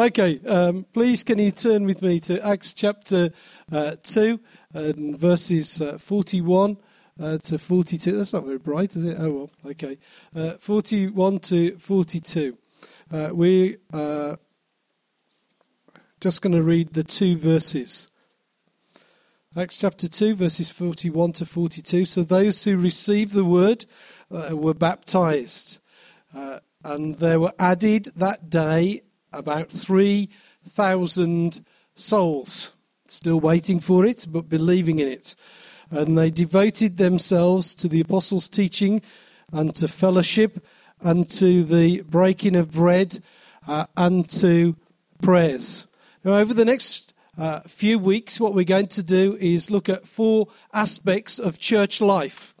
Okay, um, please can you turn with me to Acts chapter uh, 2 and verses uh, 41 uh, to 42. That's not very bright, is it? Oh, well, okay. Uh, 41 to 42. Uh, we are uh, just going to read the two verses. Acts chapter 2, verses 41 to 42. So those who received the word were baptized, and there were added that day about 3,000 souls, still waiting for it, but believing in it. And they devoted themselves to the apostles' teaching and to fellowship and to the breaking of bread uh, and to prayers. Now, over the next uh, few weeks, what we're going to do is look at four aspects of church life.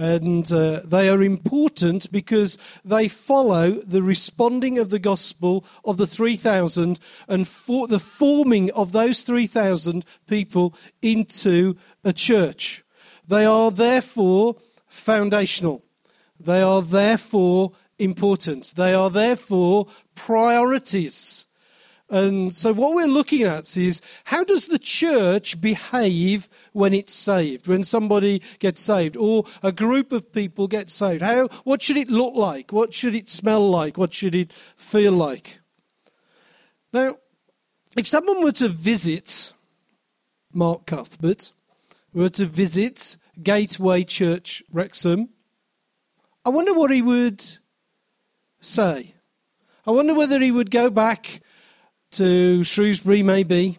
And uh, they are important because they follow the responding of the gospel of the 3,000 and for the forming of those 3,000 people into a church. They are therefore foundational. They are therefore important. They are therefore priorities and so, what we're looking at is how does the church behave when it's saved, when somebody gets saved, or a group of people get saved? How, what should it look like? What should it smell like? What should it feel like? Now, if someone were to visit Mark Cuthbert, were to visit Gateway Church Wrexham, I wonder what he would say. I wonder whether he would go back to Shrewsbury, maybe,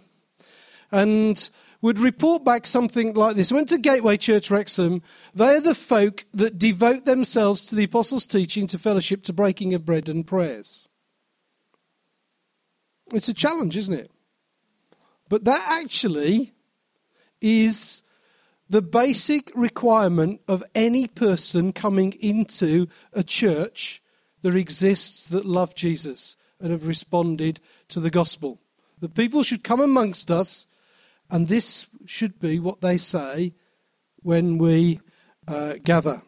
and would report back something like this. I went to Gateway Church Wrexham. They are the folk that devote themselves to the apostles' teaching, to fellowship, to breaking of bread and prayers. It's a challenge, isn't it? But that actually is the basic requirement of any person coming into a church that exists that love Jesus and have responded to the gospel. The people should come amongst us, and this should be what they say when we uh, gather.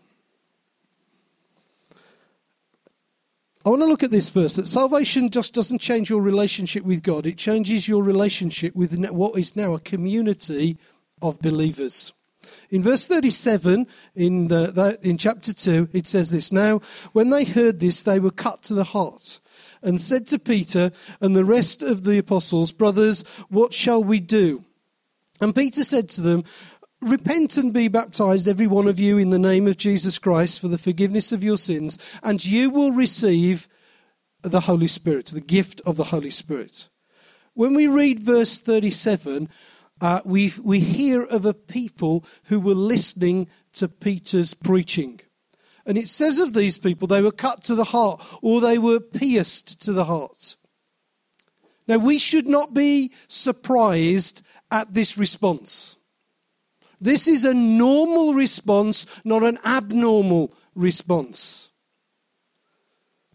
I want to look at this first that salvation just doesn't change your relationship with God, it changes your relationship with what is now a community of believers. In verse 37, in, the, in chapter 2, it says this Now, when they heard this, they were cut to the heart and said to Peter and the rest of the apostles, Brothers, what shall we do? And Peter said to them, Repent and be baptized, every one of you, in the name of Jesus Christ for the forgiveness of your sins, and you will receive the Holy Spirit, the gift of the Holy Spirit. When we read verse 37, uh, we, we hear of a people who were listening to Peter's preaching. And it says of these people, they were cut to the heart or they were pierced to the heart. Now, we should not be surprised at this response. This is a normal response, not an abnormal response.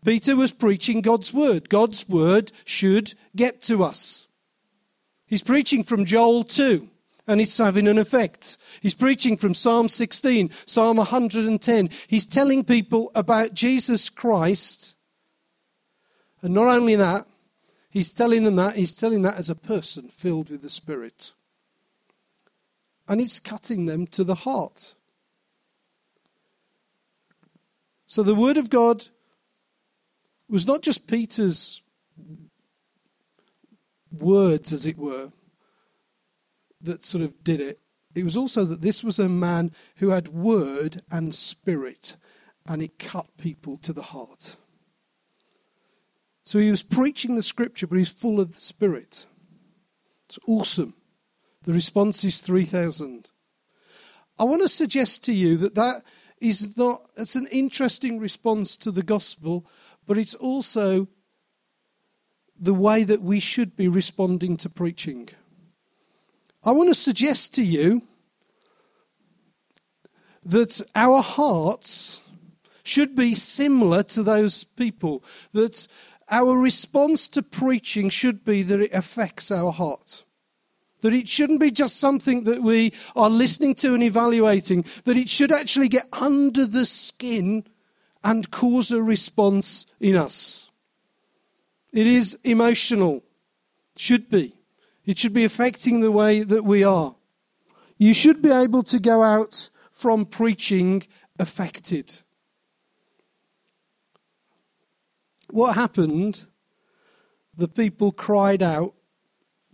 Peter was preaching God's word. God's word should get to us. He's preaching from Joel 2 and it's having an effect. He's preaching from Psalm 16, Psalm 110. He's telling people about Jesus Christ. And not only that, he's telling them that, he's telling that as a person filled with the Spirit. And it's cutting them to the heart. So the Word of God was not just Peter's words, as it were, that sort of did it. It was also that this was a man who had word and spirit, and it cut people to the heart. So he was preaching the scripture, but he's full of the spirit. It's awesome. The response is 3,000. I want to suggest to you that that is not, it's an interesting response to the gospel, but it's also the way that we should be responding to preaching. I want to suggest to you that our hearts should be similar to those people, that our response to preaching should be that it affects our heart. That it shouldn't be just something that we are listening to and evaluating, that it should actually get under the skin and cause a response in us. It is emotional Should be. It should be affecting the way that we are. You should be able to go out from preaching affected. What happened? The people cried out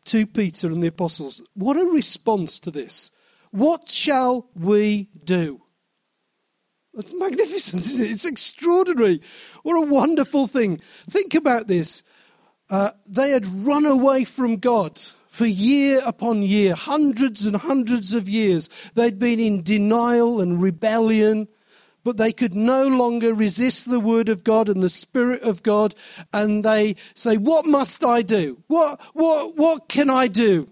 to Peter and the apostles. What a response to this! What shall we do? That's magnificent, isn't it? It's extraordinary. What a wonderful thing. Think about this. Uh, they had run away from God for year upon year, hundreds and hundreds of years. They'd been in denial and rebellion, but they could no longer resist the word of God and the spirit of God. And they say, What must I do? What, what, what can I do?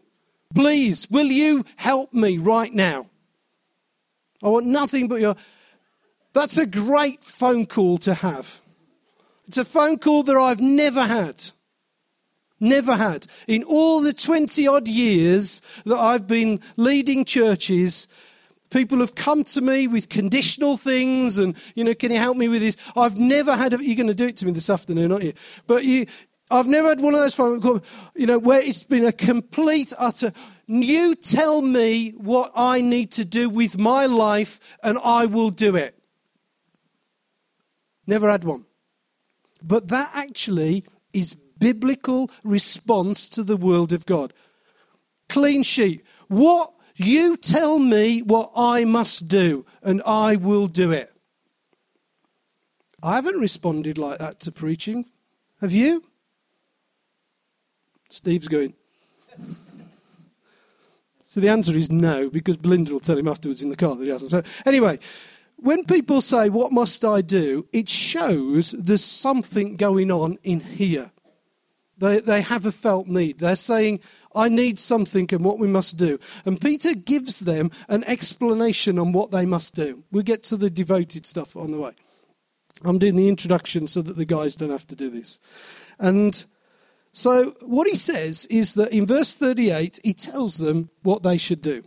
Please, will you help me right now? I want nothing but your. That's a great phone call to have. It's a phone call that I've never had. Never had. In all the 20 odd years that I've been leading churches, people have come to me with conditional things and, you know, can you help me with this? I've never had, a, you're going to do it to me this afternoon, aren't you? But you, I've never had one of those phone calls, you know, where it's been a complete, utter, you tell me what I need to do with my life and I will do it. Never had one. But that actually is biblical response to the world of God. Clean sheet. What you tell me what I must do, and I will do it. I haven't responded like that to preaching. Have you? Steve's going. So the answer is no, because Belinda will tell him afterwards in the car that he hasn't. So anyway, when people say, What must I do? it shows there's something going on in here. They, they have a felt need. They're saying, I need something and what we must do. And Peter gives them an explanation on what they must do. We'll get to the devoted stuff on the way. I'm doing the introduction so that the guys don't have to do this. And so, what he says is that in verse 38, he tells them what they should do.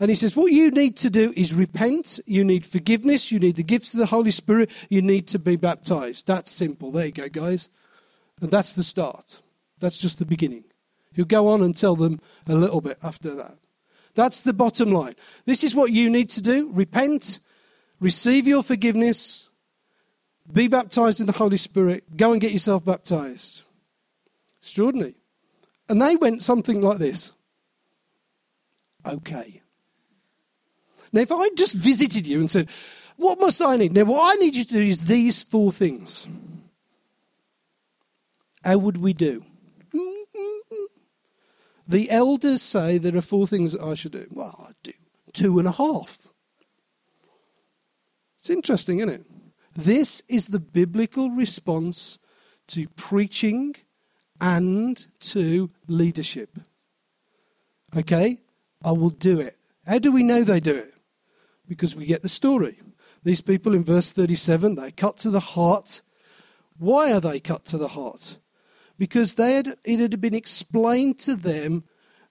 And he says, What you need to do is repent, you need forgiveness, you need the gifts of the Holy Spirit, you need to be baptized. That's simple. There you go, guys. And that's the start. That's just the beginning. He'll go on and tell them a little bit after that. That's the bottom line. This is what you need to do repent, receive your forgiveness, be baptized in the Holy Spirit, go and get yourself baptized. Extraordinary. And they went something like this Okay. Now, if I just visited you and said, What must I need? Now, what I need you to do is these four things. How would we do? The elders say there are four things that I should do. Well, I do two and a half. It's interesting, isn't it? This is the biblical response to preaching and to leadership. Okay? I will do it. How do we know they do it? Because we get the story. These people in verse 37, they cut to the heart. Why are they cut to the heart? Because they had, it had been explained to them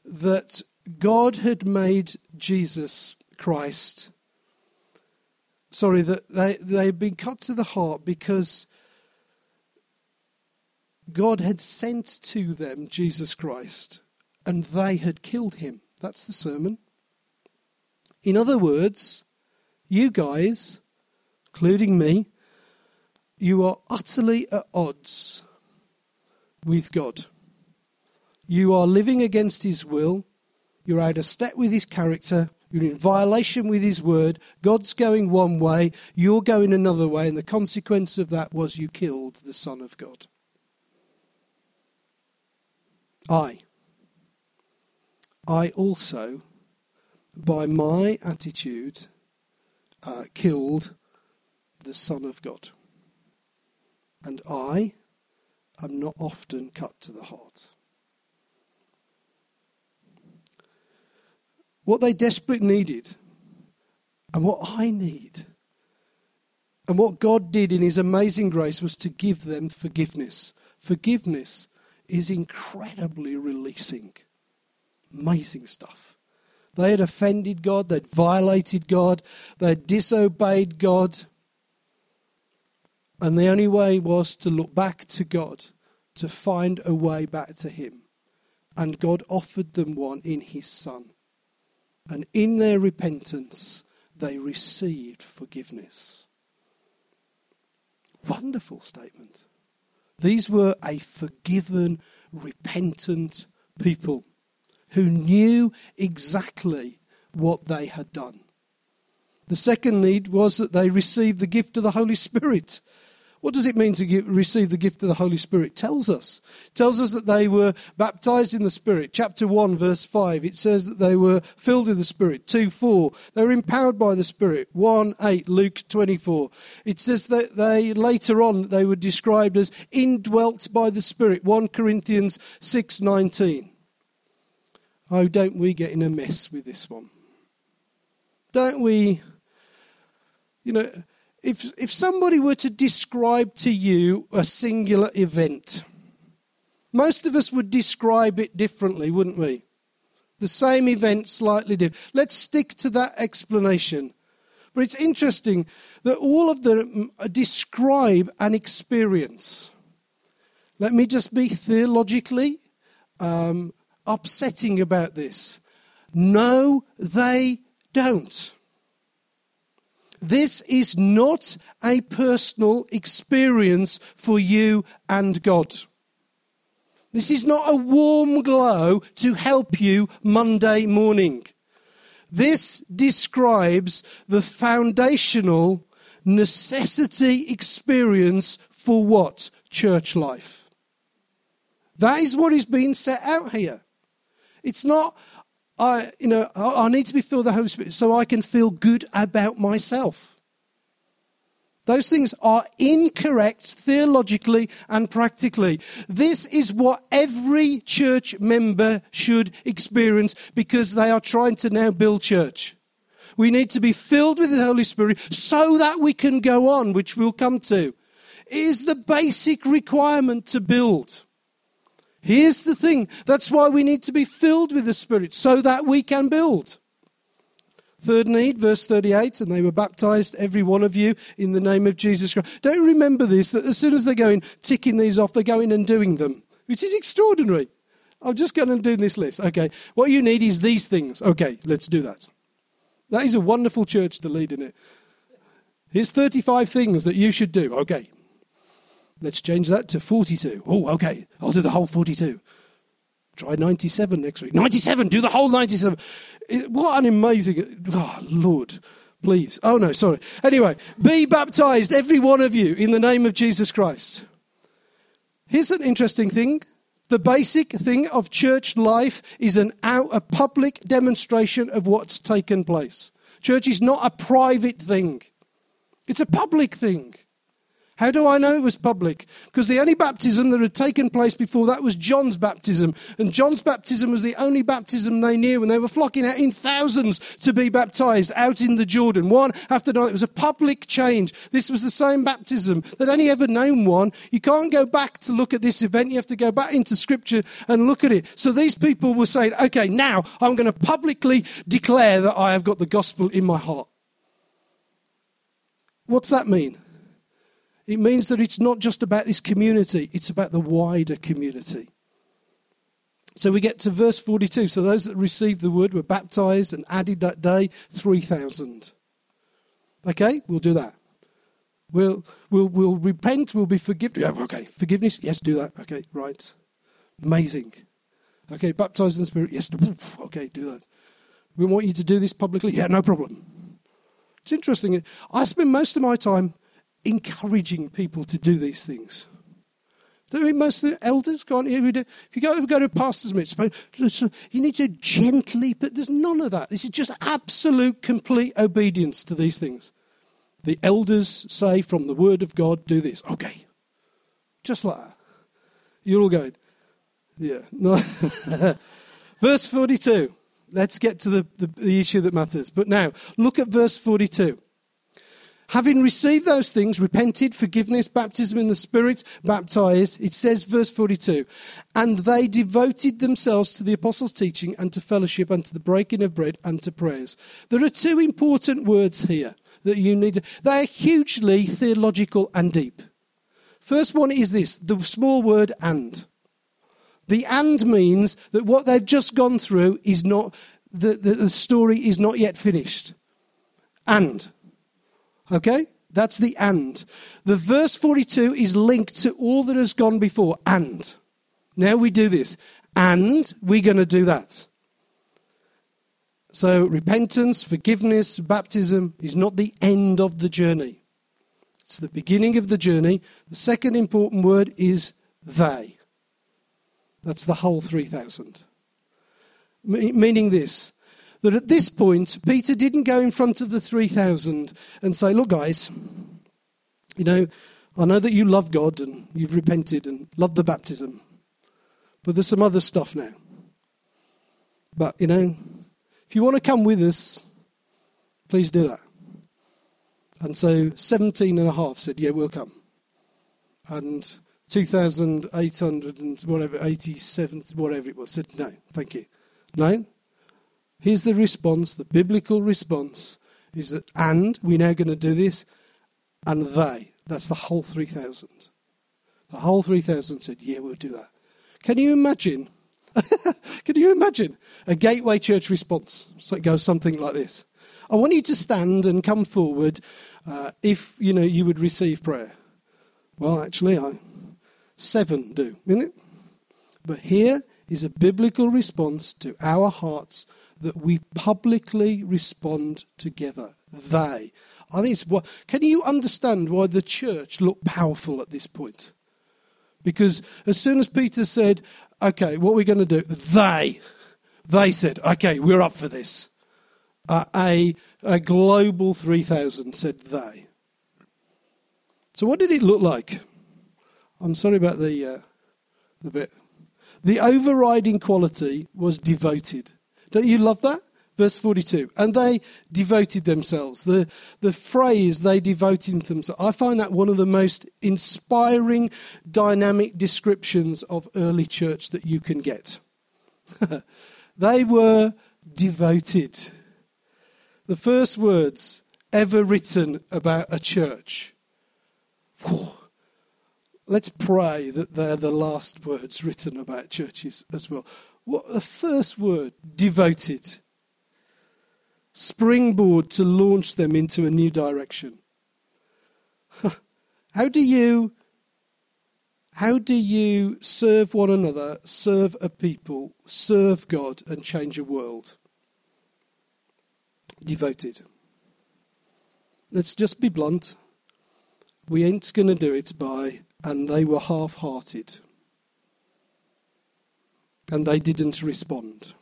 that God had made Jesus Christ. Sorry, that they, they had been cut to the heart because God had sent to them Jesus Christ and they had killed him. That's the sermon. In other words, you guys, including me, you are utterly at odds with God. You are living against His will. You're out of step with His character. You're in violation with His word. God's going one way. You're going another way. And the consequence of that was you killed the Son of God. I. I also, by my attitude, uh, killed the Son of God. And I am not often cut to the heart. What they desperately needed, and what I need, and what God did in His amazing grace was to give them forgiveness. Forgiveness is incredibly releasing. Amazing stuff. They had offended God, they'd violated God, they'd disobeyed God. And the only way was to look back to God, to find a way back to Him. and God offered them one in his Son. And in their repentance, they received forgiveness. Wonderful statement. These were a forgiven, repentant people who knew exactly what they had done. The second need was that they received the gift of the Holy Spirit. What does it mean to give, receive the gift of the Holy Spirit? It tells us. Tells us that they were baptized in the Spirit. Chapter 1, verse 5, it says that they were filled with the Spirit. 2, 4, they were empowered by the Spirit. 1, 8, Luke 24. It says that they, later on, they were described as indwelt by the Spirit. 1 Corinthians 6, 19. Oh, don't we get in a mess with this one? Don't we, you know, if, if somebody were to describe to you a singular event, most of us would describe it differently, wouldn't we? The same event, slightly different. Let's stick to that explanation. But it's interesting that all of them describe an experience. Let me just be theologically um, upsetting about this. No, they don't. This is not a personal experience for you and God. This is not a warm glow to help you Monday morning. This describes the foundational necessity experience for what? Church life. That is what is being set out here. It's not, I, you know, I, need to be filled with the Holy Spirit so I can feel good about myself. Those things are incorrect theologically and practically. This is what every church member should experience because they are trying to now build church. We need to be filled with the Holy Spirit so that we can go on, which we'll come to. It is the basic requirement to build. Here's the thing that's why we need to be filled with the Spirit so that we can build. Third need, verse 38, and they were baptized, every one of you, in the name of Jesus Christ. Don't remember this, that as soon as they're going, ticking these off, they're going and doing them, which is extraordinary. I'm just going to do this list. Okay, what you need is these things. Okay, let's do that. That is a wonderful church to lead in it. Here's 35 things that you should do. Okay, Let's change that to 42. Oh, okay. I'll do the whole 42. Try 97 next week. 97, do the whole 97. What an amazing. Oh, Lord, please. Oh, no, sorry. Anyway, be baptized, every one of you, in the name of Jesus Christ. Here's an interesting thing. The basic thing of church life is an out, a public demonstration of what's taken place. Church is not a private thing, it's a public thing. How do I know it was public? Because the only baptism that had taken place before that was John's baptism. And John's baptism was the only baptism they knew. And they were flocking out in thousands to be baptized out in the Jordan. One after another. It was a public change. This was the same baptism. that any ever known one. You can't go back to look at this event. You have to go back into scripture and look at it. So these people were saying, okay, now I'm going to publicly declare that I have got the gospel in my heart. What's that mean? It means that it's not just about this community, it's about the wider community. So we get to verse 42. So those that received the word were baptized and added that day 3,000. Okay, we'll do that. We'll, we'll, we'll repent, we'll be forgiven. Yeah, okay, forgiveness, yes, do that. Okay, right. Amazing. Okay, baptized in the Spirit, yes, okay, do that. We want you to do this publicly. Yeah, no problem. It's interesting. I spend most of my time encouraging people to do these things. Most of the elders go on. If you go, if you go to pastor's meeting, you need to gently, but there's none of that. This is just absolute, complete obedience to these things. The elders say from the word of God, do this. Okay. Just like that. You're all going, yeah. No. verse 42. Let's get to the, the, the issue that matters. But now, look at verse 42. Having received those things, repented, forgiveness, baptism in the Spirit, baptized, it says, verse 42, and they devoted themselves to the apostles' teaching and to fellowship and to the breaking of bread and to prayers. There are two important words here that you need to, they are hugely theological and deep. First one is this the small word and. The and means that what they've just gone through is not, the, the, the story is not yet finished. And. Okay? That's the and. The verse 42 is linked to all that has gone before. And. Now we do this. And we're going to do that. So, repentance, forgiveness, baptism is not the end of the journey. It's the beginning of the journey. The second important word is they. That's the whole 3,000. Meaning this that at this point, Peter didn't go in front of the 3,000 and say, Look, guys, you know, I know that you love God and you've repented and love the baptism, but there's some other stuff now. But, you know, if you want to come with us, please do that. And so 17 and a half said, Yeah, we'll come. And 2,800 and whatever, 87, whatever it was, said, No, thank you. No. Here's the response, the biblical response is that, and we're now going to do this, and they. That's the whole 3,000. The whole 3,000 said, Yeah, we'll do that. Can you imagine? Can you imagine a gateway church response? So it goes something like this. I want you to stand and come forward uh, if you know you would receive prayer. Well, actually, I seven do, isn't it? But here is a biblical response to our hearts that we publicly respond together. They. I think it's what. Can you understand why the church looked powerful at this point? Because as soon as Peter said, "Okay, what are we going to do?" They, they said, "Okay, we're up for this." Uh, a a global three thousand said they. So what did it look like? I'm sorry about the uh, the bit. The overriding quality was devoted. Don't you love that? Verse 42. And they devoted themselves. The, the phrase, they devoted themselves, I find that one of the most inspiring, dynamic descriptions of early church that you can get. they were devoted. The first words ever written about a church. Whew let's pray that they're the last words written about churches as well. What the first word, devoted, springboard to launch them into a new direction. How do you how do you serve one another, serve a people, serve God and change a world? Devoted. Let's just be blunt. We ain't going to do it by and they were half hearted. And they didn't respond.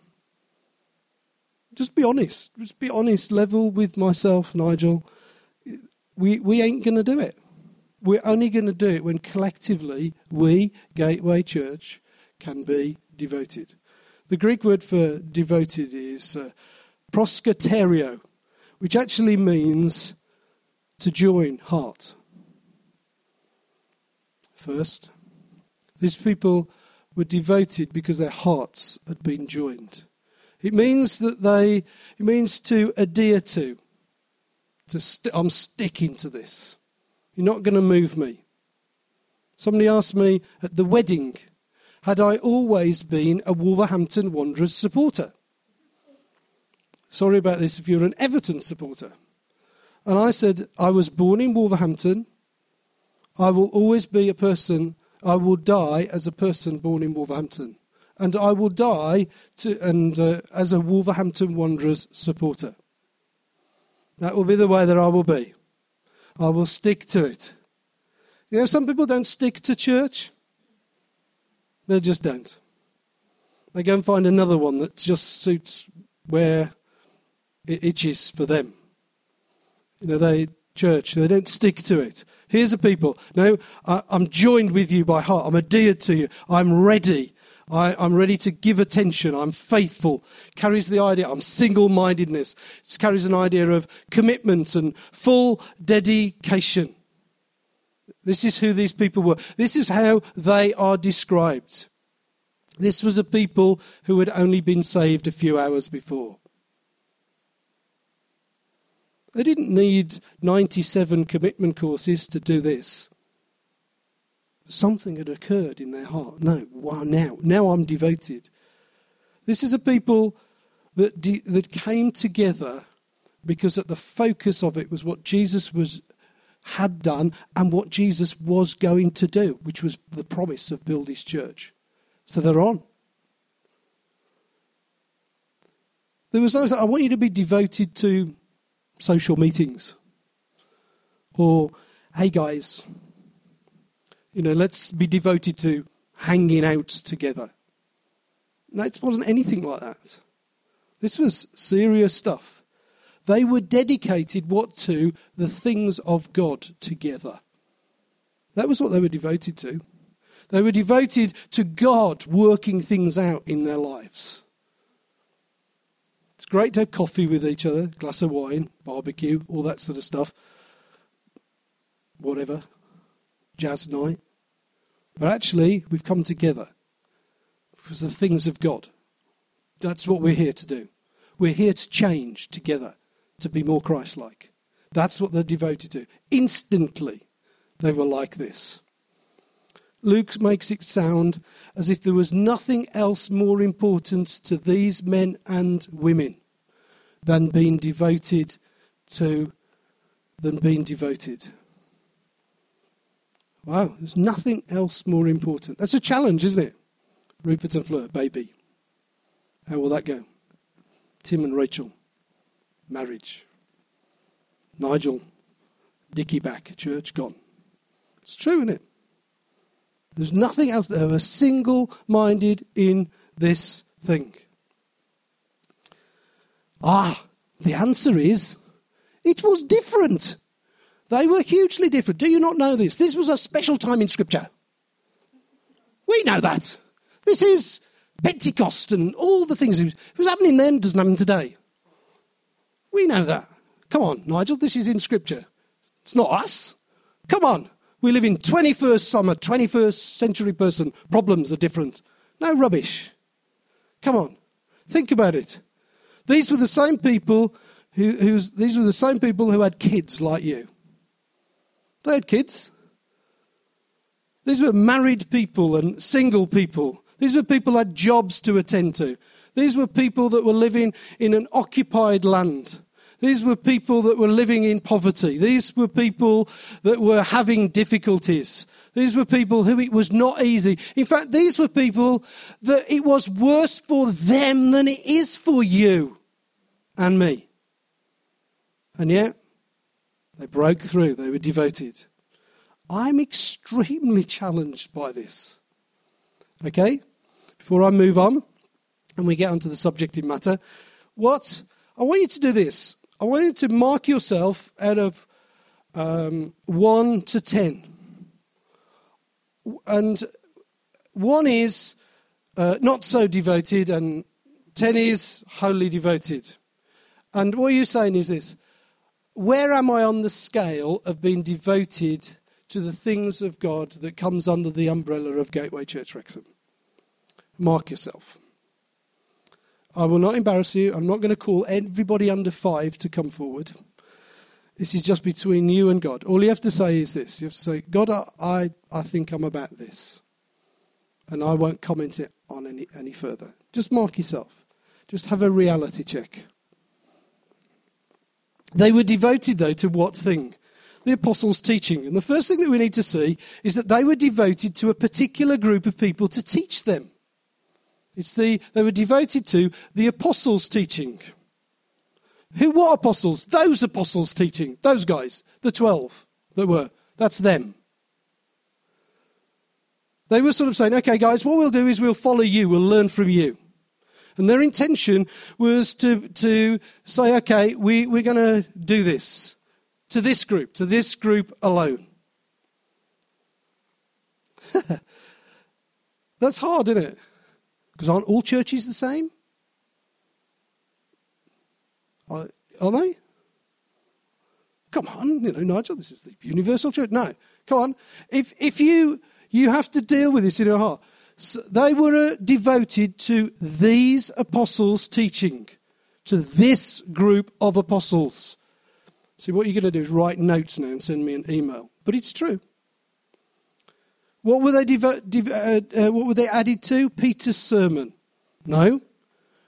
Just be honest. Just be honest. Level with myself, Nigel. We, we ain't going to do it. We're only going to do it when collectively we, Gateway Church, can be devoted. The Greek word for devoted is uh, proskartereo, which actually means to join heart first. These people were devoted because their hearts had been joined. It means that they, it means to adhere to. To st- I'm sticking to this. You're not going to move me. Somebody asked me at the wedding, had I always been a Wolverhampton Wanderers supporter? Sorry about this if you're an Everton supporter. And I said, I was born in Wolverhampton. I will always be a person, I will die as a person born in Wolverhampton. And I will die to, and, uh, as a Wolverhampton Wanderers supporter. That will be the way that I will be. I will stick to it. You know, some people don't stick to church, they just don't. They go and find another one that just suits where it itches for them. You know, they church, they don't stick to it. Here's the people. No, I, am joined with you by heart. I'm adhered to you. I'm ready. I, am ready to give attention. I'm faithful. Carries the idea. I'm single mindedness. It carries an idea of commitment and full dedication. This is who these people were. This is how they are described. This was a people who had only been saved a few hours before. They didn't need 97 commitment courses to do this. Something had occurred in their heart. No, now, now I'm devoted. This is a people that, de- that came together because at the focus of it was what Jesus was had done and what Jesus was going to do, which was the promise of build his church. So they're on. There was no, I want you to be devoted to social meetings. Or, hey guys, you know, let's be devoted to hanging out together. No, it wasn't anything like that. This was serious stuff. They were dedicated what to the things of God together. That was what they were devoted to. They were devoted to God working things out in their lives. Great to have coffee with each other, glass of wine, barbecue, all that sort of stuff. Whatever. Jazz night. But actually, we've come together because the things of God. That's what we're here to do. We're here to change together to be more Christ like. That's what they're devoted to. Instantly, they were like this. Luke makes it sound as if there was nothing else more important to these men and women than being devoted to than being devoted. Wow, there's nothing else more important. That's a challenge, isn't it? Rupert and Fleur, baby. How will that go? Tim and Rachel, marriage. Nigel, Dickie back, church gone. It's true, isn't it? There's nothing else. They were single minded in this thing. Ah, the answer is it was different. They were hugely different. Do you not know this? This was a special time in Scripture. We know that. This is Pentecost and all the things. It was happening then, doesn't happen today. We know that. Come on, Nigel, this is in Scripture. It's not us. Come on. We live in 21st summer, 21st century person. Problems are different. No rubbish. Come on. Think about it. These were the same people who, these were the same people who had kids like you. They had kids. These were married people and single people these were people who had jobs to attend to. These were people that were living in an occupied land. These were people that were living in poverty. These were people that were having difficulties. These were people who it was not easy. In fact, these were people that it was worse for them than it is for you and me. And yet, they broke through. They were devoted. I'm extremely challenged by this. Okay? Before I move on and we get onto the subject in matter, what I want you to do this. I want you to mark yourself out of um, 1 to 10. And 1 is uh, not so devoted, and 10 is wholly devoted. And what you're saying is this where am I on the scale of being devoted to the things of God that comes under the umbrella of Gateway Church Wrexham? Mark yourself. I will not embarrass you. I'm not going to call everybody under five to come forward. This is just between you and God. All you have to say is this you have to say, God, I, I think I'm about this. And I won't comment it on any, any further. Just mark yourself. Just have a reality check. They were devoted, though, to what thing? The apostles' teaching. And the first thing that we need to see is that they were devoted to a particular group of people to teach them. It's the, they were devoted to the apostles' teaching. Who, what apostles? Those apostles' teaching. Those guys, the 12 that were. That's them. They were sort of saying, okay, guys, what we'll do is we'll follow you, we'll learn from you. And their intention was to, to say, okay, we, we're going to do this to this group, to this group alone. That's hard, isn't it? Because aren't all churches the same? Are, are they? Come on, you know, Nigel, this is the universal church. No, come on. If, if you, you have to deal with this in your heart. So they were uh, devoted to these apostles' teaching, to this group of apostles. See, what you're going to do is write notes now and send me an email. But it's true. What were they, devo- dev- uh, uh, what were they added to? Peter's sermon. No.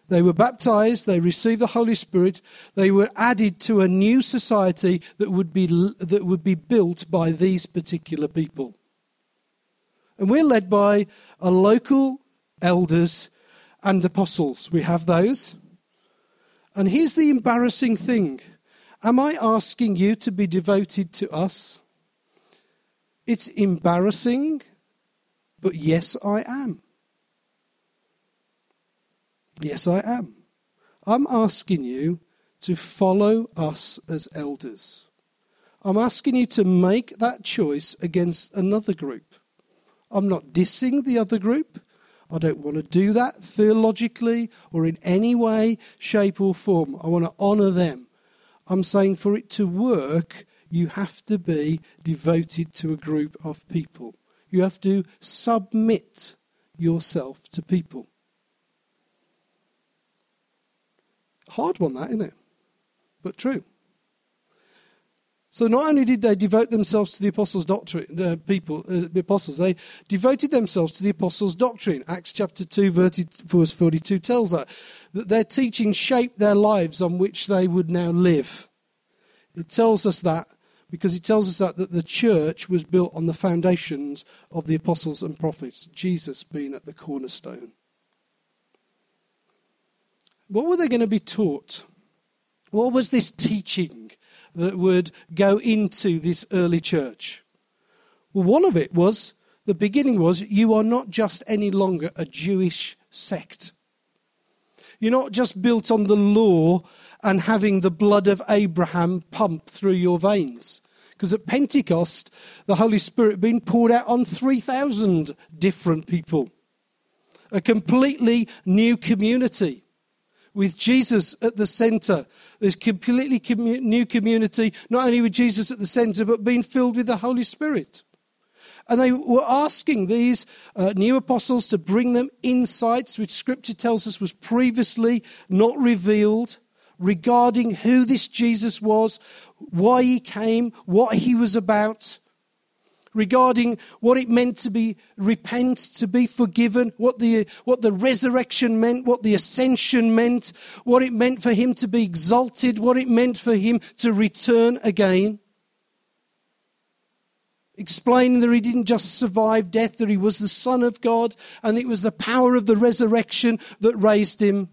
They were baptized, they received the Holy Spirit, they were added to a new society that would be, that would be built by these particular people. And we're led by a local elders and apostles. We have those. And here's the embarrassing thing Am I asking you to be devoted to us? It's embarrassing, but yes, I am. Yes, I am. I'm asking you to follow us as elders. I'm asking you to make that choice against another group. I'm not dissing the other group. I don't want to do that theologically or in any way, shape, or form. I want to honour them. I'm saying for it to work, you have to be devoted to a group of people. You have to submit yourself to people. Hard one, that, isn't it? But true. So not only did they devote themselves to the apostles' doctrine, the people, uh, the apostles, they devoted themselves to the apostles' doctrine. Acts chapter 2, verse 42 tells that, that their teaching shaped their lives on which they would now live. It tells us that because he tells us that, that the church was built on the foundations of the apostles and prophets, Jesus being at the cornerstone. What were they going to be taught? What was this teaching that would go into this early church? Well, one of it was the beginning was you are not just any longer a Jewish sect. You're not just built on the law and having the blood of Abraham pump through your veins. Because at Pentecost, the Holy Spirit being poured out on 3,000 different people. A completely new community with Jesus at the center. This completely commu- new community, not only with Jesus at the center, but being filled with the Holy Spirit. And they were asking these uh, new apostles to bring them insights which Scripture tells us was previously not revealed regarding who this Jesus was, why he came, what he was about regarding what it meant to be repent, to be forgiven, what the, what the resurrection meant, what the ascension meant, what it meant for him to be exalted, what it meant for him to return again. Explaining that he didn't just survive death, that he was the Son of God, and it was the power of the resurrection that raised him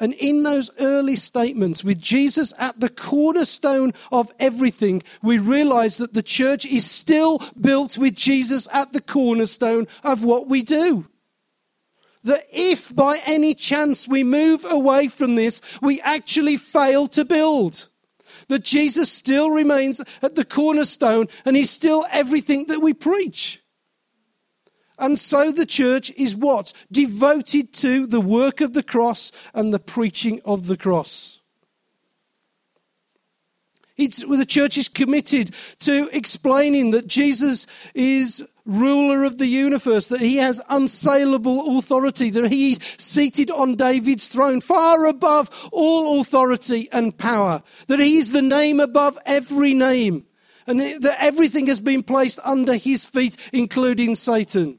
and in those early statements, with Jesus at the cornerstone of everything, we realize that the church is still built with Jesus at the cornerstone of what we do. That if by any chance we move away from this, we actually fail to build. That Jesus still remains at the cornerstone and he's still everything that we preach. And so the church is what? Devoted to the work of the cross and the preaching of the cross. It's, the church is committed to explaining that Jesus is ruler of the universe, that he has unsaleable authority, that he is seated on David's throne, far above all authority and power, that he is the name above every name, and that everything has been placed under his feet, including Satan.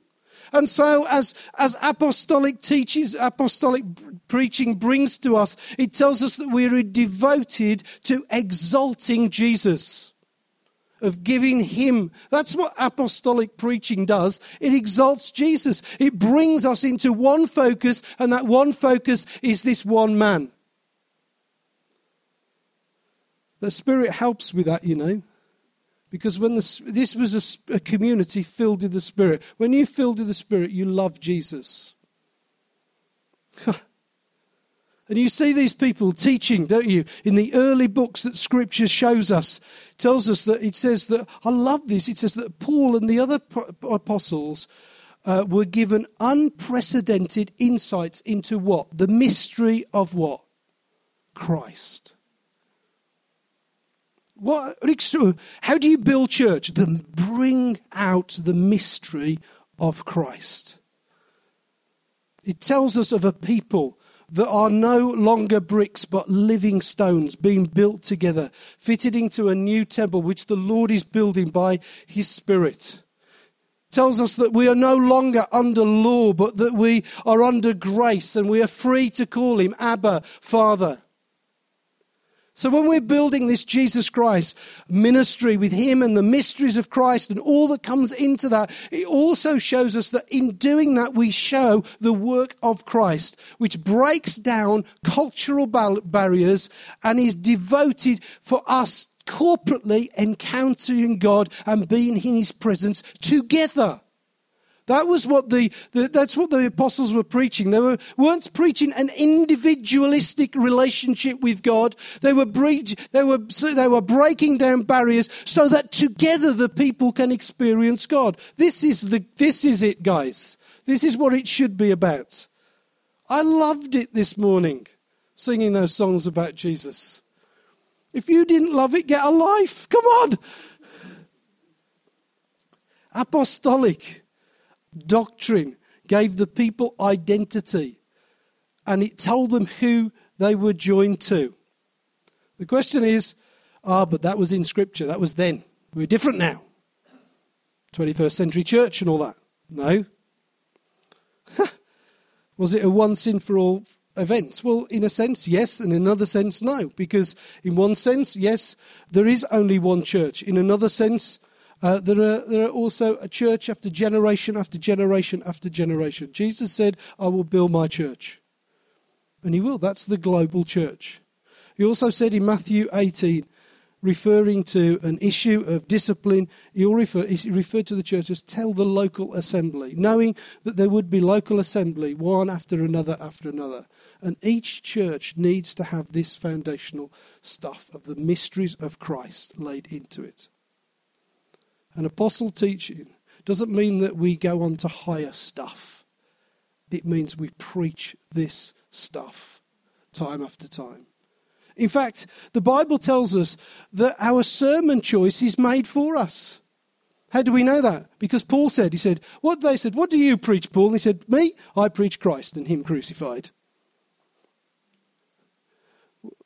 And so, as, as apostolic teachings, apostolic preaching brings to us, it tells us that we are devoted to exalting Jesus, of giving Him. That's what apostolic preaching does. It exalts Jesus. It brings us into one focus, and that one focus is this one man. The Spirit helps with that, you know. Because when the, this was a, a community filled with the Spirit. When you're filled with the Spirit, you love Jesus. And you see these people teaching, don't you? In the early books that Scripture shows us, tells us that it says that, I love this, it says that Paul and the other apostles uh, were given unprecedented insights into what? The mystery of what? Christ. What, how do you build church? Then bring out the mystery of Christ. It tells us of a people that are no longer bricks but living stones being built together, fitted into a new temple which the Lord is building by his Spirit. tells us that we are no longer under law, but that we are under grace and we are free to call him Abba, Father. So when we're building this Jesus Christ ministry with him and the mysteries of Christ and all that comes into that, it also shows us that in doing that we show the work of Christ, which breaks down cultural barriers and is devoted for us corporately encountering God and being in his presence together. That was what the, the, that's what the apostles were preaching. They were, weren't preaching an individualistic relationship with God. They were, breach, they, were, they were breaking down barriers so that together the people can experience God. This is, the, this is it, guys. This is what it should be about. I loved it this morning, singing those songs about Jesus. If you didn't love it, get a life. Come on. Apostolic doctrine gave the people identity and it told them who they were joined to. The question is ah, but that was in Scripture, that was then. We're different now. 21st century church and all that. No. was it a once in for all event? Well, in a sense, yes, and in another sense, no. Because in one sense, yes, there is only one church. In another sense, uh, there, are, there are also a church after generation after generation after generation. Jesus said, I will build my church. And he will. That's the global church. He also said in Matthew 18, referring to an issue of discipline, he, refer, he referred to the church as tell the local assembly, knowing that there would be local assembly, one after another after another. And each church needs to have this foundational stuff of the mysteries of Christ laid into it. An apostle teaching doesn't mean that we go on to higher stuff. It means we preach this stuff time after time. In fact, the Bible tells us that our sermon choice is made for us. How do we know that? Because Paul said, he said, what they said, what do you preach, Paul? And he said, me, I preach Christ and him crucified.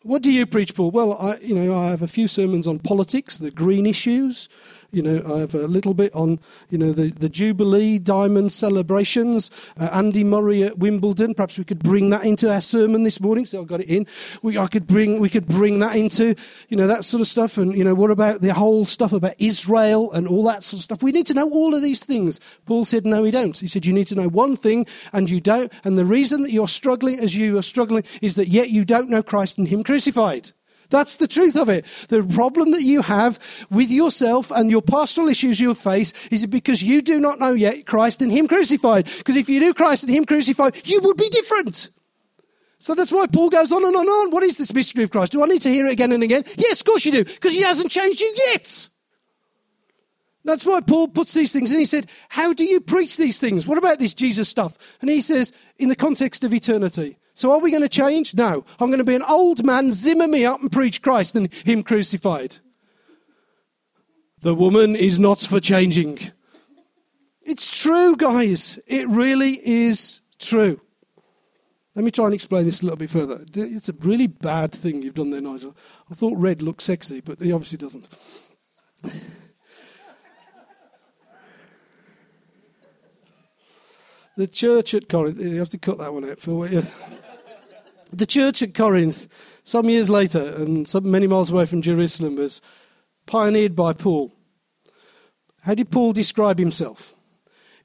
What do you preach, Paul? Well, I, you know, I have a few sermons on politics, the green issues, you know, I have a little bit on, you know, the, the Jubilee Diamond celebrations, uh, Andy Murray at Wimbledon. Perhaps we could bring that into our sermon this morning. So I've got it in. We, I could bring, we could bring that into, you know, that sort of stuff. And, you know, what about the whole stuff about Israel and all that sort of stuff? We need to know all of these things. Paul said, no, we don't. He said, you need to know one thing and you don't. And the reason that you're struggling as you are struggling is that yet you don't know Christ and Him crucified. That's the truth of it. The problem that you have with yourself and your pastoral issues you face is because you do not know yet Christ and Him crucified. Because if you knew Christ and Him crucified, you would be different. So that's why Paul goes on and on and on. What is this mystery of Christ? Do I need to hear it again and again? Yes, of course you do, because He hasn't changed you yet. That's why Paul puts these things in. He said, How do you preach these things? What about this Jesus stuff? And he says, In the context of eternity. So are we going to change? No. I'm going to be an old man, zimmer me up and preach Christ and Him crucified. The woman is not for changing. It's true, guys. It really is true. Let me try and explain this a little bit further. It's a really bad thing you've done there, Nigel. I thought red looked sexy, but he obviously doesn't. the church at Corinth, you have to cut that one out for you the church at Corinth, some years later, and some, many miles away from Jerusalem, was pioneered by Paul. How did Paul describe himself?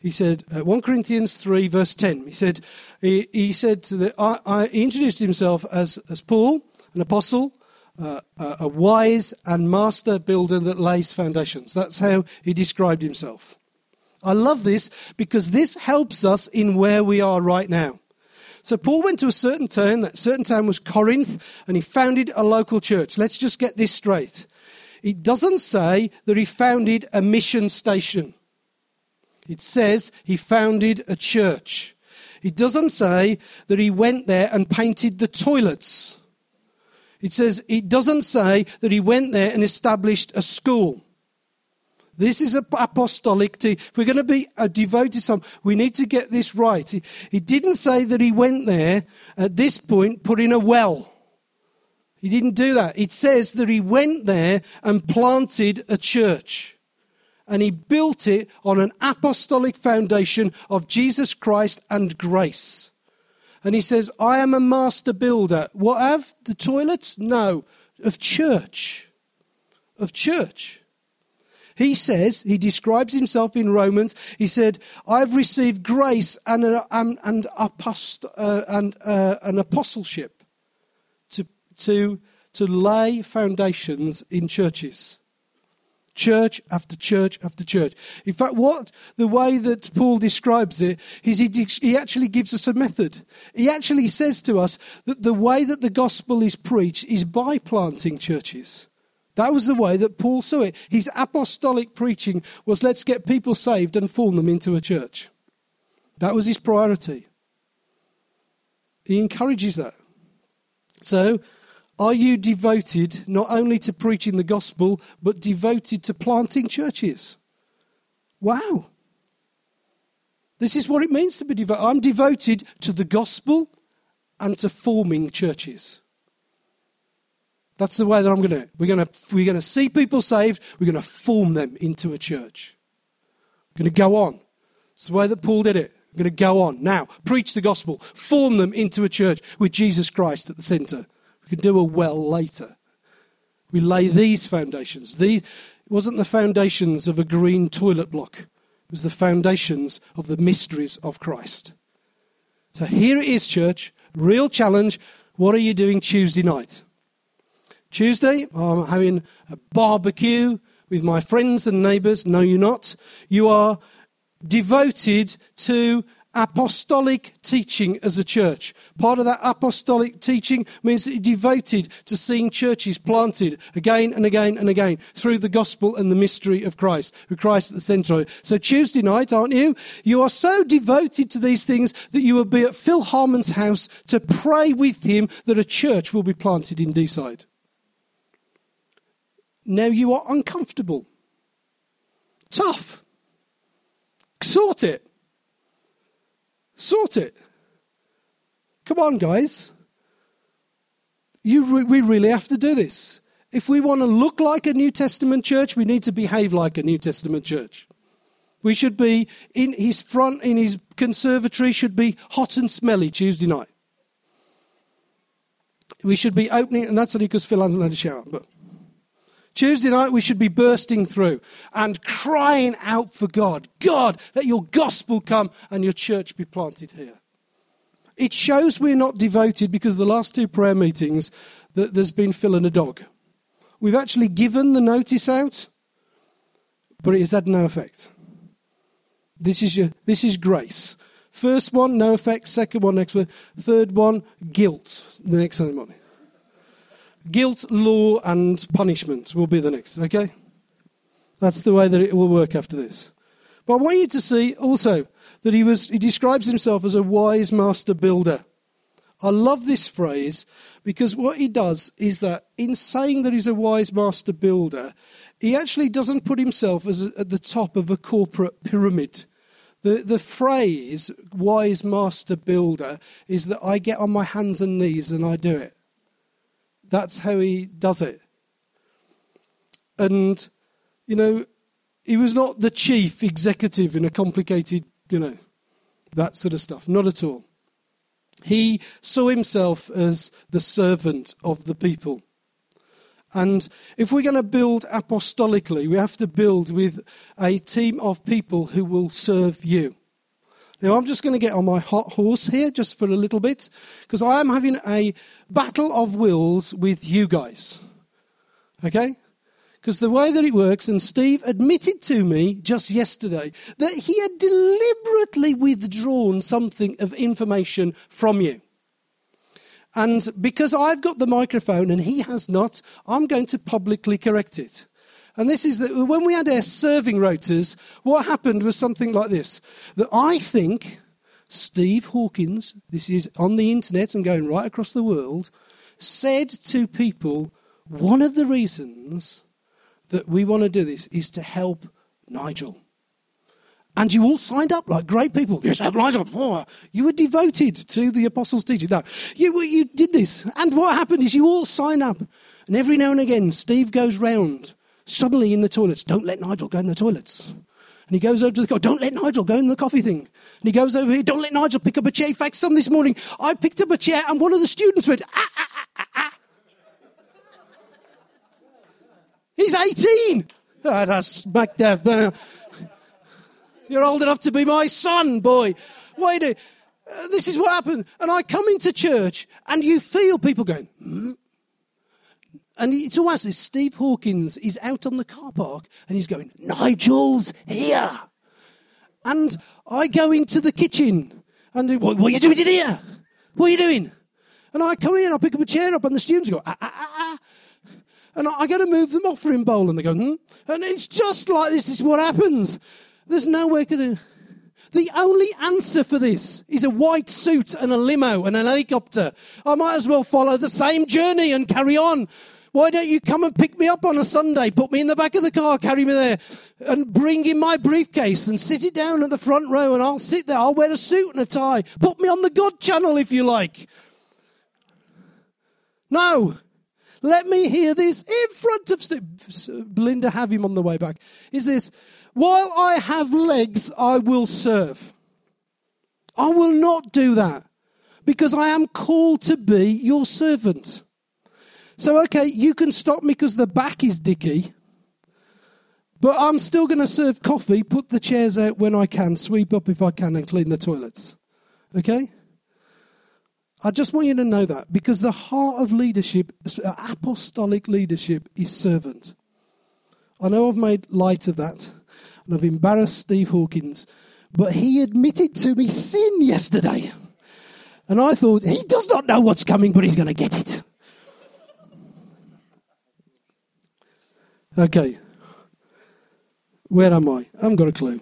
He said, uh, 1 Corinthians 3, verse 10, he said, he, he said the, I, I, he introduced himself as, as Paul, an apostle, uh, a wise and master builder that lays foundations. That's how he described himself. I love this because this helps us in where we are right now. So Paul went to a certain town, that certain town was Corinth, and he founded a local church. Let's just get this straight. It doesn't say that he founded a mission station. It says he founded a church. It doesn't say that he went there and painted the toilets. It says it doesn't say that he went there and established a school. This is apostolic. To, If we're going to be a devoted son, we need to get this right. He, he didn't say that he went there at this point, put in a well. He didn't do that. It says that he went there and planted a church. and he built it on an apostolic foundation of Jesus Christ and grace. And he says, I am a master builder. What of? The toilets? No. Of church. Of church. He says, he describes himself in Romans, he said, I've received grace and, an, and, and, apost- uh, and uh, an apostleship to, to, to lay foundations in churches church after church after church. In fact, what the way that Paul describes it is he, he actually gives us a method. He actually says to us that the way that the gospel is preached is by planting churches. That was the way that Paul saw it. His apostolic preaching was let's get people saved and form them into a church. That was his priority. He encourages that. So, are you devoted not only to preaching the gospel, but devoted to planting churches? Wow. This is what it means to be devoted. I'm devoted to the gospel and to forming churches. That's the way that I'm going to. We're going to we're going to see people saved. We're going to form them into a church. We're going to go on. It's the way that Paul did it. We're going to go on now. Preach the gospel. Form them into a church with Jesus Christ at the centre. We can do a well later. We lay these foundations. These, it wasn't the foundations of a green toilet block, it was the foundations of the mysteries of Christ. So here it is, church. Real challenge. What are you doing Tuesday night? Tuesday, I'm having a barbecue with my friends and neighbours. No, you're not. You are devoted to apostolic teaching as a church. Part of that apostolic teaching means that you're devoted to seeing churches planted again and again and again through the gospel and the mystery of Christ, with Christ at the centre. So Tuesday night, aren't you? You are so devoted to these things that you will be at Phil Harmon's house to pray with him that a church will be planted in Deeside. Now you are uncomfortable. Tough. Sort it. Sort it. Come on, guys. Re- we really have to do this. If we want to look like a New Testament church, we need to behave like a New Testament church. We should be in his front, in his conservatory, should be hot and smelly Tuesday night. We should be opening, and that's only because Phil hasn't had a shower, but. Tuesday night, we should be bursting through and crying out for God God, let your gospel come and your church be planted here. It shows we're not devoted because the last two prayer meetings, that there's been filling a dog. We've actually given the notice out, but it has had no effect. This is, your, this is grace. First one, no effect. Second one, next one. Third one, guilt. The next Sunday morning. Guilt, law, and punishment will be the next, okay? That's the way that it will work after this. But I want you to see also that he, was, he describes himself as a wise master builder. I love this phrase because what he does is that in saying that he's a wise master builder, he actually doesn't put himself as a, at the top of a corporate pyramid. The, the phrase wise master builder is that I get on my hands and knees and I do it. That's how he does it. And, you know, he was not the chief executive in a complicated, you know, that sort of stuff. Not at all. He saw himself as the servant of the people. And if we're going to build apostolically, we have to build with a team of people who will serve you. Now, I'm just going to get on my hot horse here just for a little bit because I am having a battle of wills with you guys. Okay? Because the way that it works, and Steve admitted to me just yesterday that he had deliberately withdrawn something of information from you. And because I've got the microphone and he has not, I'm going to publicly correct it. And this is that when we had our serving rotas, what happened was something like this that I think Steve Hawkins, this is on the internet and going right across the world, said to people, one of the reasons that we want to do this is to help Nigel. And you all signed up like great people. Yes, help Nigel. Oh, you were devoted to the apostles' teaching. No, you, you did this. And what happened is you all sign up. And every now and again, Steve goes round suddenly in the toilets, don't let Nigel go in the toilets. And he goes over to the car, don't let Nigel go in the coffee thing. And he goes over here, don't let Nigel pick up a chair. In fact, some this morning, I picked up a chair and one of the students went, ah, ah, ah, ah, ah. He's 18. Oh, that's smack dab. You're old enough to be my son, boy. Wait a uh, this is what happened. And I come into church and you feel people going, hmm? And it's almost as Steve Hawkins is out on the car park and he's going, Nigel's here. And I go into the kitchen and what, what are you doing in here? What are you doing? And I come in, I pick up a chair up, and the students go, ah, ah, ah, ah. And I, I go to move them off offering bowl, and they go, hmm? And it's just like this is what happens. There's no way to do. The only answer for this is a white suit and a limo and an helicopter. I might as well follow the same journey and carry on. Why don't you come and pick me up on a Sunday, put me in the back of the car, carry me there, and bring in my briefcase and sit it down at the front row and I'll sit there. I'll wear a suit and a tie. Put me on the God channel if you like. No. Let me hear this in front of St- Belinda, have him on the way back. Is this, while I have legs, I will serve. I will not do that because I am called to be your servant. So, okay, you can stop me because the back is dicky, but I'm still going to serve coffee, put the chairs out when I can, sweep up if I can, and clean the toilets. Okay? I just want you to know that because the heart of leadership, apostolic leadership, is servant. I know I've made light of that and I've embarrassed Steve Hawkins, but he admitted to me sin yesterday. And I thought, he does not know what's coming, but he's going to get it. Okay. Where am I? I haven't got a clue.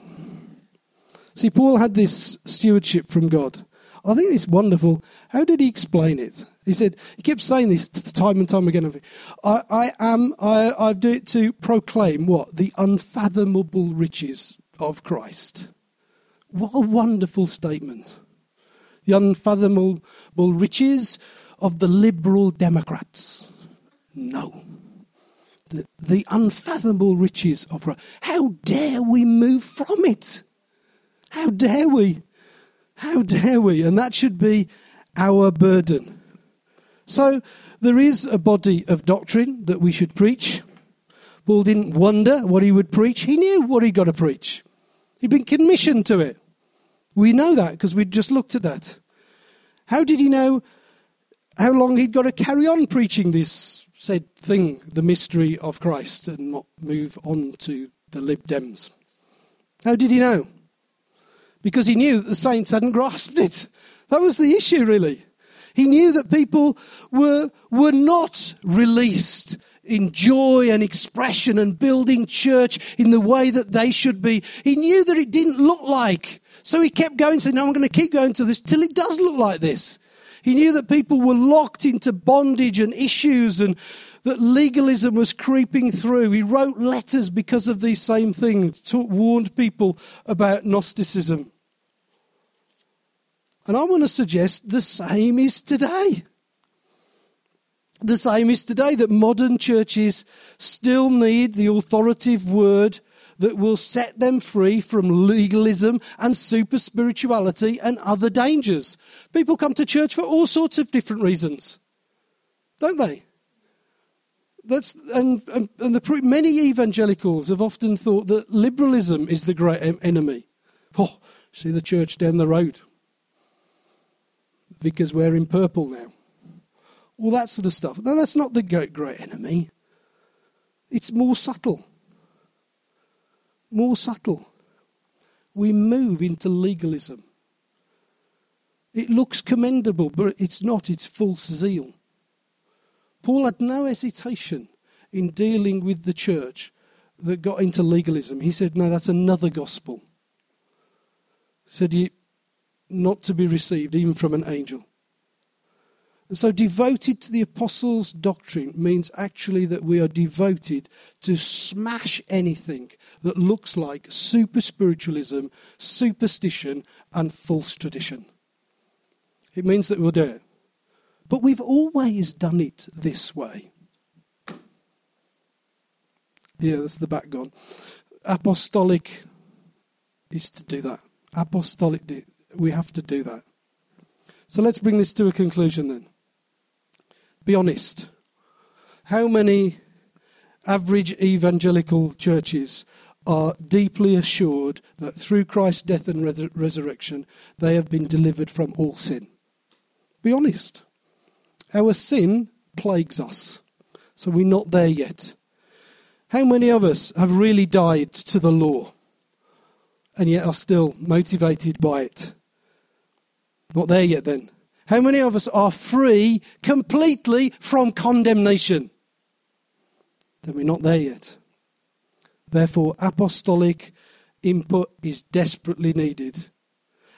See, Paul had this stewardship from God. I think it's wonderful. How did he explain it? He said, he kept saying this time and time again. I, I am, I, I do it to proclaim what? The unfathomable riches of Christ. What a wonderful statement. The unfathomable riches of the liberal Democrats. No. The, the unfathomable riches of Christ. How dare we move from it? How dare we? How dare we? And that should be our burden. So there is a body of doctrine that we should preach. Paul didn't wonder what he would preach, he knew what he'd got to preach. He'd been commissioned to it. We know that because we just looked at that. How did he know how long he'd got to carry on preaching this said thing, the mystery of Christ, and not move on to the Lib Dems? How did he know? Because he knew that the saints hadn't grasped it. That was the issue, really. He knew that people were, were not released in joy and expression and building church in the way that they should be. He knew that it didn't look like. So he kept going, saying, No, I'm going to keep going to this till it does look like this. He knew that people were locked into bondage and issues and that legalism was creeping through. He wrote letters because of these same things, warned people about Gnosticism. And I want to suggest the same is today. The same is today that modern churches still need the authoritative word that will set them free from legalism and super spirituality and other dangers. People come to church for all sorts of different reasons, don't they? That's, and, and, and the, many evangelicals have often thought that liberalism is the great enemy. Oh, see the church down the road we're in purple now. All that sort of stuff. No, that's not the great, great enemy. It's more subtle. More subtle. We move into legalism. It looks commendable, but it's not. It's false zeal. Paul had no hesitation in dealing with the church that got into legalism. He said, No, that's another gospel. He said, not to be received even from an angel. And so, devoted to the apostles' doctrine means actually that we are devoted to smash anything that looks like super spiritualism, superstition, and false tradition. It means that we'll do it. But we've always done it this way. Yeah, that's the back gone. Apostolic is to do that. Apostolic, we have to do that. So let's bring this to a conclusion then. Be honest. How many average evangelical churches are deeply assured that through Christ's death and res- resurrection, they have been delivered from all sin. Be honest. Our sin plagues us, so we're not there yet. How many of us have really died to the law and yet are still motivated by it? Not there yet, then. How many of us are free completely from condemnation? Then we're not there yet. Therefore, apostolic input is desperately needed.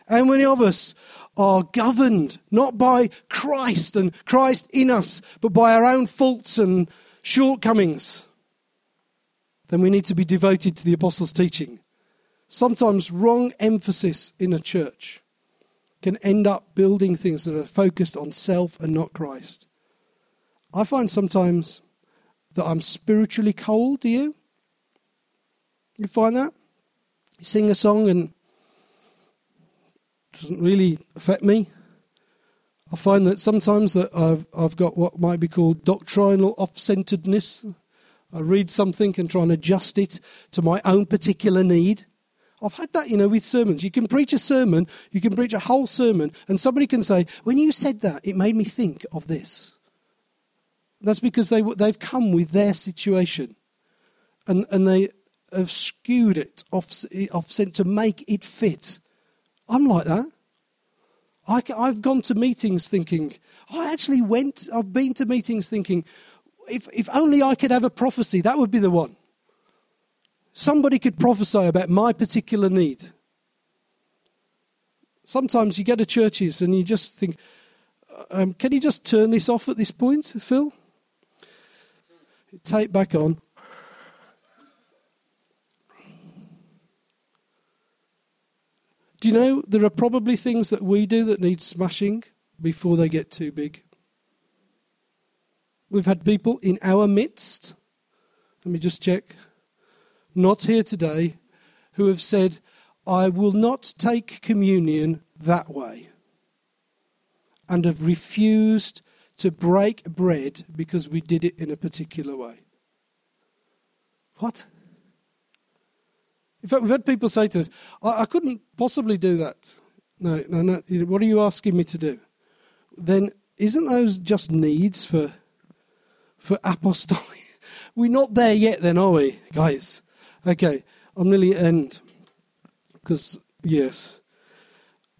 How many of us are governed not by Christ and Christ in us, but by our own faults and shortcomings? Then we need to be devoted to the apostles' teaching. Sometimes wrong emphasis in a church can end up building things that are focused on self and not Christ. I find sometimes that I'm spiritually cold, do you? You find that? You sing a song and it doesn't really affect me. I find that sometimes that I've, I've got what might be called doctrinal off-centeredness. I read something and try and adjust it to my own particular need. I've had that, you know, with sermons. You can preach a sermon, you can preach a whole sermon, and somebody can say, When you said that, it made me think of this. That's because they, they've come with their situation and, and they have skewed it off, off to make it fit. I'm like that. I, I've gone to meetings thinking, I actually went, I've been to meetings thinking, if, if only I could have a prophecy, that would be the one. Somebody could prophesy about my particular need. Sometimes you go to churches and you just think, um, can you just turn this off at this point, Phil? Tape back on. Do you know there are probably things that we do that need smashing before they get too big? We've had people in our midst, let me just check, not here today, who have said, I will not take communion that way, and have refused to break bread because we did it in a particular way. What? In fact, we've had people say to us, I, I couldn't possibly do that. No, no, no. What are you asking me to do? Then isn't those just needs for for apostolic? We're not there yet, then, are we, guys? Okay, I'm nearly end because yes,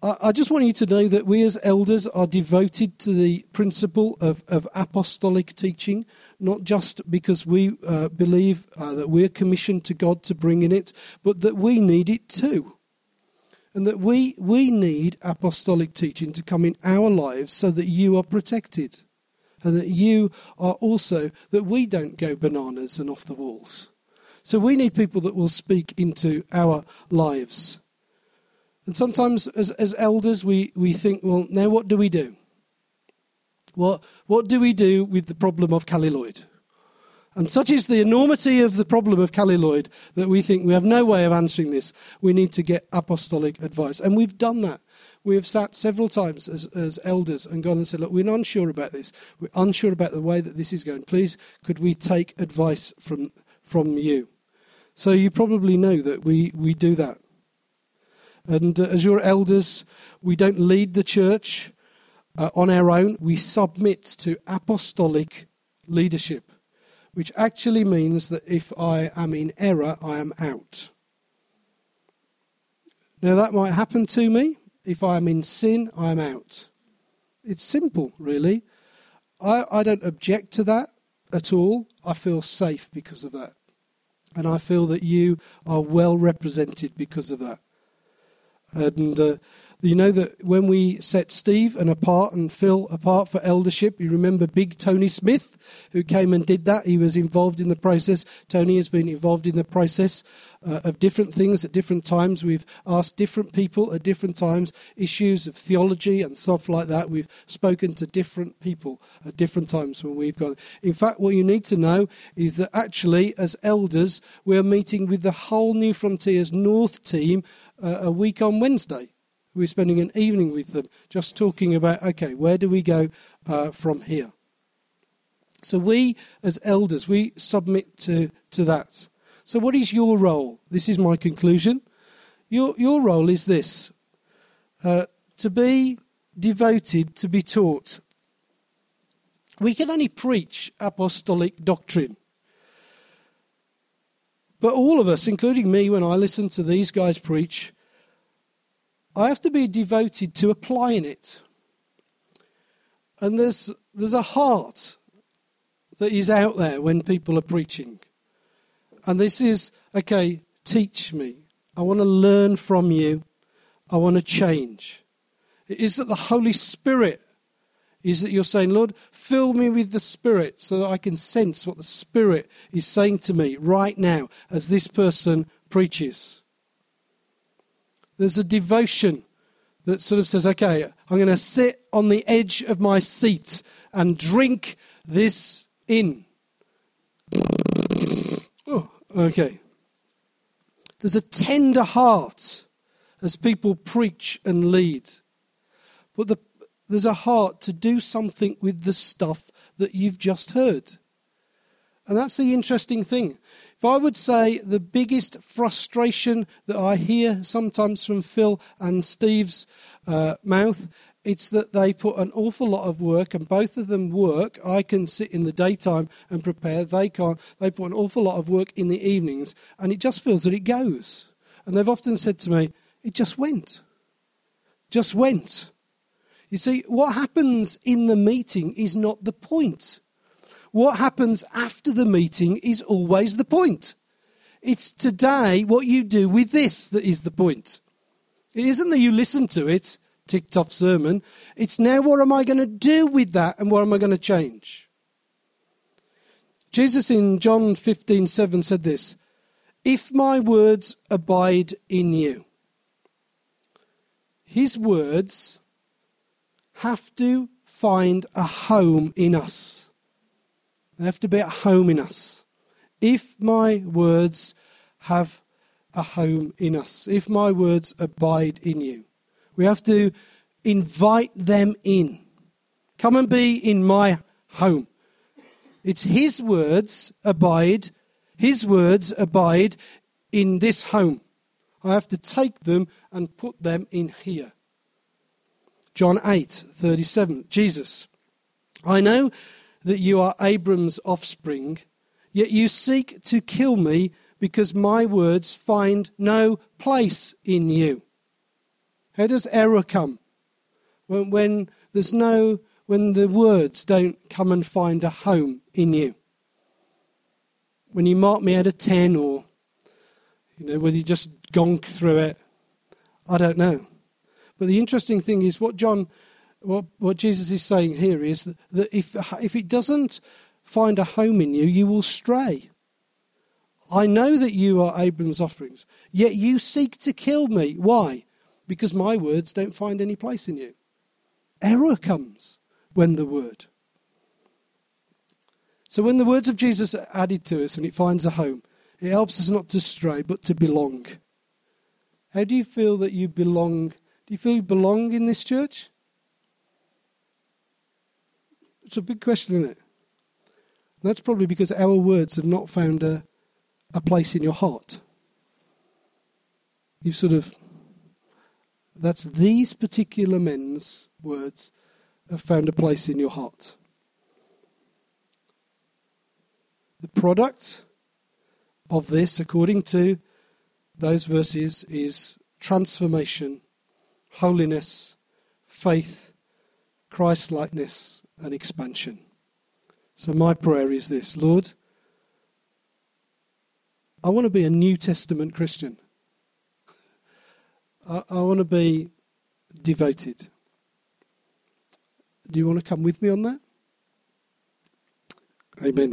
I just want you to know that we as elders are devoted to the principle of, of apostolic teaching, not just because we uh, believe uh, that we're commissioned to God to bring in it, but that we need it too. And that we, we need apostolic teaching to come in our lives so that you are protected. And that you are also, that we don't go bananas and off the walls. So we need people that will speak into our lives. And sometimes, as, as elders, we, we think, well, now what do we do? What, what do we do with the problem of Callie Lloyd? And such is the enormity of the problem of Callie Lloyd that we think we have no way of answering this. We need to get apostolic advice. And we've done that. We have sat several times as, as elders and gone and said, Look, we're unsure about this. We're unsure about the way that this is going. Please, could we take advice from, from you? So you probably know that we, we do that. And uh, as your elders, we don't lead the church uh, on our own. We submit to apostolic leadership, which actually means that if I am in error, I am out. Now, that might happen to me. If I am in sin, I am out. It's simple, really. I, I don't object to that at all. I feel safe because of that. And I feel that you are well represented because of that. And uh, You know that when we set Steve and apart and Phil apart for eldership, you remember Big Tony Smith, who came and did that. He was involved in the process. Tony has been involved in the process uh, of different things at different times. We've asked different people at different times issues of theology and stuff like that. We've spoken to different people at different times when we've gone. In fact, what you need to know is that actually, as elders, we're meeting with the whole Newfrontiers North team uh, a week on Wednesday. We're spending an evening with them just talking about, okay, where do we go uh, from here? So we, as elders, we submit to, to that. So what is your role? This is my conclusion. Your, your role is this uh, to be devoted, to be taught. We can only preach apostolic doctrine. But all of us, including me, when I listen to these guys preach, I have to be devoted to applying it. And there's, there's a heart that is out there when people are preaching. And this is, okay, teach me. I want to learn from you. I want to change. It is that the Holy Spirit is that you're saying, Lord, fill me with the Spirit so that I can sense what the Spirit is saying to me right now as this person preaches. There's a devotion that sort of says, okay, I'm going to sit on the edge of my seat and drink this in. Oh, okay. There's a tender heart as people preach and lead. But the, there's a heart to do something with the stuff that you've just heard. And that's the interesting thing. If I would say the biggest frustration that I hear sometimes from Phil and Steve's uh, mouth, it's that they put an awful lot of work, and both of them work. I can sit in the daytime and prepare. They can't. They put an awful lot of work in the evenings, and it just feels that it goes. And they've often said to me, "It just went, just went." You see, what happens in the meeting is not the point what happens after the meeting is always the point. It's today what you do with this that is the point. It isn't that you listen to it, ticked off sermon. It's now what am I going to do with that and what am I going to change? Jesus in John 15 7 said this If my words abide in you, his words have to find a home in us. They have to be at home in us. If my words have a home in us, if my words abide in you, we have to invite them in. Come and be in my home. It's His words abide, His words abide in this home. I have to take them and put them in here. John 8, 37. Jesus. I know that you are Abram's offspring, yet you seek to kill me because my words find no place in you. How does error come? When, when there's no, when the words don't come and find a home in you. When you mark me out of 10 or, you know, whether you just gonk through it, I don't know. But the interesting thing is what John what, what Jesus is saying here is that if, if it doesn't find a home in you, you will stray. I know that you are Abram's offerings, yet you seek to kill me. Why? Because my words don't find any place in you. Error comes when the word. So when the words of Jesus are added to us and it finds a home, it helps us not to stray, but to belong. How do you feel that you belong? Do you feel you belong in this church? It's a big question, isn't it? That's probably because our words have not found a, a place in your heart. You've sort of, that's these particular men's words have found a place in your heart. The product of this, according to those verses, is transformation, holiness, faith, Christ likeness, and expansion. So, my prayer is this Lord, I want to be a New Testament Christian. I, I want to be devoted. Do you want to come with me on that? Amen.